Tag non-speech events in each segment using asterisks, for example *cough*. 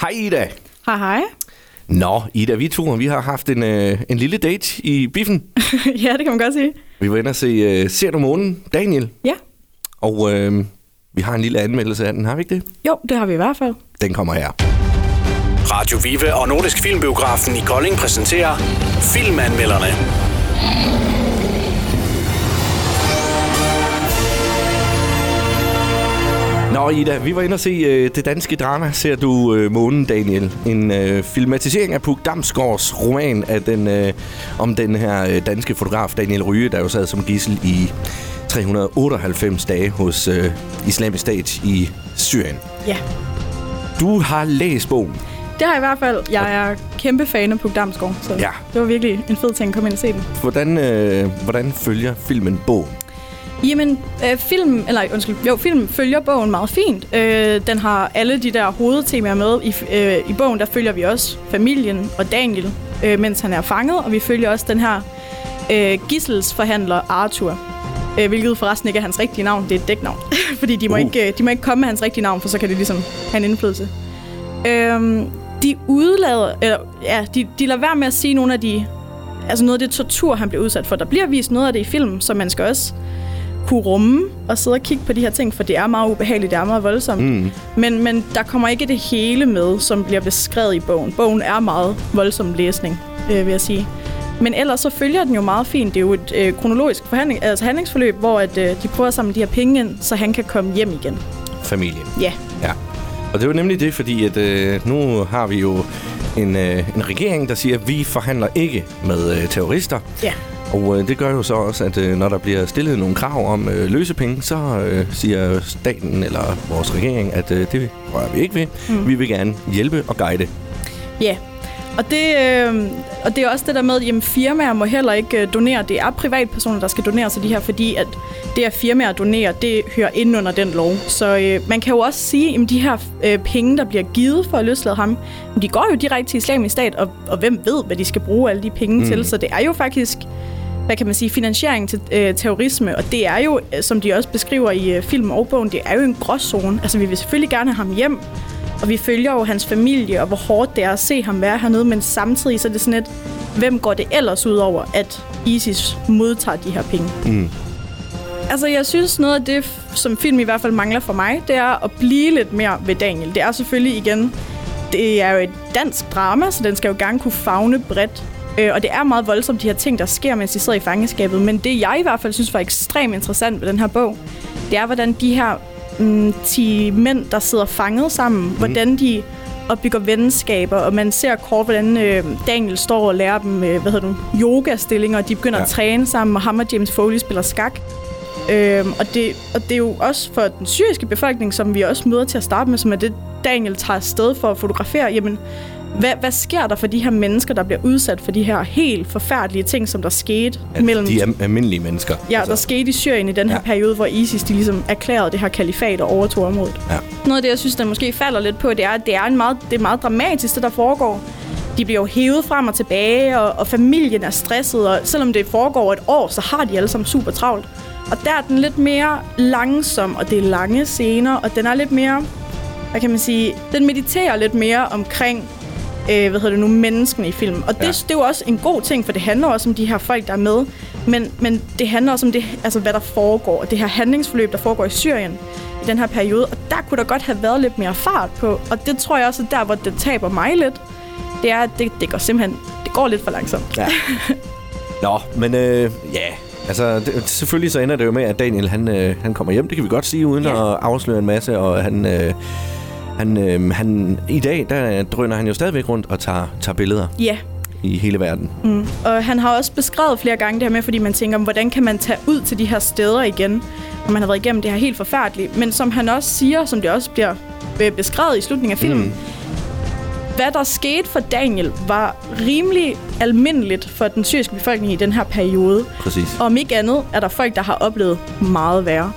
Hej Ida. Hej hej. Nå, Ida, vi to vi har haft en, øh, en lille date i biffen. *laughs* ja, det kan man godt sige. Vi var inde og se øh, Ser du månen, Daniel? Ja. Og øh, vi har en lille anmeldelse af den, har vi ikke det? Jo, det har vi i hvert fald. Den kommer her. Radio Vive og Nordisk Filmbiografen i Kolding præsenterer Filmanmelderne. Nå Ida, vi var inde og se øh, det danske drama, Ser du øh, månen, Daniel. En øh, filmatisering af Puk Damsgaards roman af den, øh, om den her øh, danske fotograf Daniel Ryge, der jo sad som gissel i 398 dage hos øh, Islamisk Stat i Syrien. Ja. Du har læst bogen. Det har jeg i hvert fald. Jeg er kæmpe fan af Puk Damsgaard, så Ja. det var virkelig en fed ting at komme ind og se den. Hvordan, øh, hvordan følger filmen bogen? Jamen, øh, film, eller undskyld, jo, film følger bogen meget fint. Øh, den har alle de der hovedtemaer med. I, øh, I bogen, der følger vi også familien og Daniel, øh, mens han er fanget, og vi følger også den her øh, gisselsforhandler Arthur. Øh, hvilket forresten ikke er hans rigtige navn, det er et dæknavn. *laughs* Fordi de må, Uh. ikke, øh, de må ikke komme med hans rigtige navn, for så kan det ligesom have en indflydelse. Øh, de udlader, eller, ja, de, de lader være med at sige nogle af de, altså noget af det tortur, han bliver udsat for. Der bliver vist noget af det i filmen, så man skal også kunne rumme og sidde og kigge på de her ting, for det er meget ubehageligt, det er meget voldsomt. Mm. Men, men der kommer ikke det hele med, som bliver beskrevet i bogen. Bogen er meget voldsom læsning, øh, vil jeg sige. Men ellers så følger den jo meget fint. Det er jo et øh, kronologisk forhandling, altså handlingsforløb, hvor at, øh, de prøver at samle de her penge ind, så han kan komme hjem igen. Familien. Ja, Ja. Og det var nemlig det, fordi at, øh, nu har vi jo en, øh, en regering, der siger, at vi forhandler ikke med øh, terrorister. ja, Og øh, det gør jo så også, at øh, når der bliver stillet nogle krav om øh, løsepenge, så øh, siger staten eller vores regering, at øh, det rører vi ikke ved. Mm. Vi vil gerne hjælpe og guide. ja. Og det, øh, og det er også det der med, at firmaer må heller ikke øh, donere. Det er privatpersoner, der skal donere til de her, fordi at det at firmaer donerer, det hører ind under den lov. Så øh, man kan jo også sige, at de her øh, penge, der bliver givet for at løslade ham, de går jo direkte til islamisk stat, og, og hvem ved, hvad de skal bruge alle de penge mm. til. Så det er jo faktisk hvad kan man sige, finansiering til øh, terrorisme, og det er jo, øh, som de også beskriver i øh, filmen og bogen, det er jo en gråzone. Altså, vi vil selvfølgelig gerne have ham hjem, og vi følger jo hans familie, og hvor hårdt det er at se ham være hernede, men samtidig så er det sådan et, hvem går det ellers ud over, at ISIS modtager de her penge? Mm. Altså, jeg synes noget af det, som film i hvert fald mangler for mig, det er at blive lidt mere ved Daniel. Det er selvfølgelig igen, det er jo et dansk drama, så den skal jo gerne kunne fagne bredt. Øh, og det er meget voldsomt, de her ting, der sker, mens de sidder i fangeskabet. Men det, jeg i hvert fald synes var ekstremt interessant ved den her bog, det er, hvordan de her mm, 10 mænd, der sidder fanget sammen, mm. hvordan de opbygger venskaber, og man ser kort, hvordan øh, Daniel står og lærer dem, øh, hvad hedder du, yoga-stillinger, og de begynder Ja. ja. at træne sammen, og ham og James Foley spiller skak. Øhm, og, det, og det er jo også for den syriske befolkning, som vi også møder til at starte med, som er det, Daniel tager afsted for at fotografere. Jamen, hvad, hvad sker der for de her mennesker, der bliver udsat for de her helt forfærdelige ting, som der skete At mellem... de er almindelige mennesker. Ja, der skete i Syrien i den her ja. periode, hvor ISIS de ligesom erklærede det her kalifat og overtog området. Ja. Noget af det, jeg synes, der måske falder lidt på, det er, at det er, en meget, det er meget dramatisk, det der foregår. De bliver jo hævet frem og tilbage, og, og familien er stresset, og selvom det foregår et år, så har de alle sammen super travlt. Og der er den lidt mere langsom, og det er lange scener, og den er lidt mere, hvad kan man sige, den mediterer lidt mere omkring, øh, hvad hedder det nu, menneskene i filmen. Og det, Ja. det er jo også en god ting, for det handler også om de her folk, der er med. Men, men det handler også om det, altså, hvad der foregår, og det her handlingsforløb, der foregår i Syrien i den her periode. Og der kunne der godt have været lidt mere fart på. Og det tror jeg også er der, hvor det taber mig lidt. Det er, at det, det går simpelthen det går lidt for langsomt. Ja. *laughs* Nå, men øh, ja, altså det, selvfølgelig så ender det jo med, at Daniel han, øh, han kommer hjem. Det kan vi godt sige, uden Ja. at afsløre en masse. Og han, øh, han, øh, han, i dag, der drøner han jo stadigvæk rundt og tager, tager billeder Ja, i hele verden. Mm. Og han har også beskrevet flere gange det her med, fordi man tænker, hvordan kan man tage ud til de her steder igen, når man har været igennem det her helt forfærdeligt. Men som han også siger, som det også bliver øh, beskrevet i slutningen af filmen, mm. hvad der skete for Daniel var rimelig almindeligt for den syriske befolkning i den her periode. Præcis. Og om ikke andet er der folk, der har oplevet meget værre.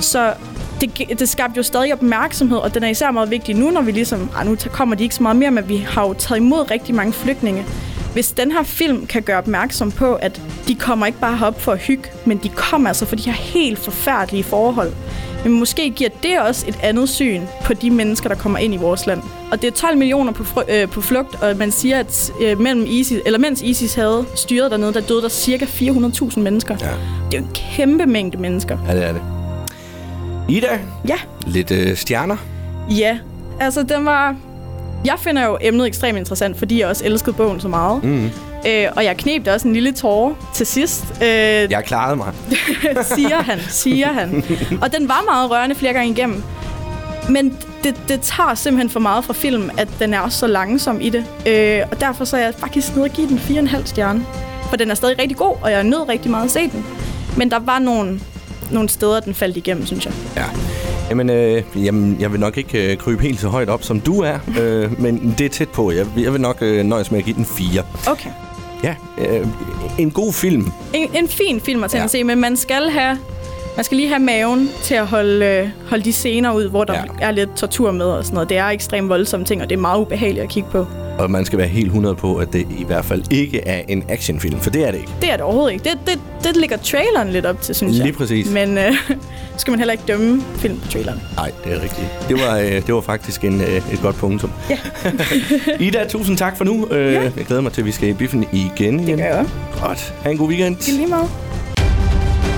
Så det, det skabte jo stadig opmærksomhed, og den er især meget vigtig nu, når vi ligesom... Ej, nu kommer de ikke så meget mere, men vi har jo taget imod rigtig mange flygtninge. Hvis den her film kan gøre opmærksom på, at de kommer ikke bare herop for at hygge, men de kommer altså for de her helt forfærdelige forhold, Men måske giver det også et andet syn på de mennesker, der kommer ind i vores land. Og det er 12 millioner på, fr- øh, på flugt, og man siger, at øh, mellem ISIS, eller mens ISIS havde styret dernede, der døde der cirka 400.000 mennesker. Ja. Det er jo en kæmpe mængde mennesker. Ja, det er det. Ida, Ja, lidt øh, stjerner. ja. Altså, den var... Jeg finder jo emnet ekstremt interessant, fordi jeg også elskede bogen så meget. Mm. Øh, og jeg knep også en lille tårer til sidst. Øh, *laughs* Jeg klarede mig. *laughs* siger han, siger han. Og den var meget rørende flere gange igennem. Men det, det tager simpelthen for meget fra film, at den er også så langsom i det. Øh, og derfor så er jeg faktisk nede og give den 4,5 stjerne. For den er stadig rigtig god, og jeg er nødt rigtig meget at se den. Men der var nogle, nogle steder, den faldt igennem, synes jeg. Ja. Jamen, øh, jamen, jeg vil nok ikke øh, krybe helt så højt op, som du er, *laughs* øh, men det er tæt på. Jeg, jeg vil nok øh, nøjes med at give den 4. Okay. Ja, øh, en god film. En, en fin film at tage Ja. at se, men man skal have... Man skal lige have maven til at holde, øh, holde de scener ud, hvor der Ja. er lidt tortur med og sådan noget. Det er ekstremt voldsomme ting, og det er meget ubehageligt at kigge på. Og man skal være helt 100 på, at det i hvert fald ikke er en actionfilm, for det er det ikke. Det er det overhovedet ikke. Det, det, det ligger traileren lidt op til, synes jeg. Lige præcis. Men øh, *laughs* skal man heller ikke dømme film på traileren. Nej, det er rigtigt. Det var, øh, det var faktisk en, øh, et godt punktum. Ja. *laughs* Ida, tusind tak for nu. Øh, Ja. Jeg glæder mig til, at vi skal i biffen igen. igen. jeg. Godt. Ha' en god weekend. Det er lige meget.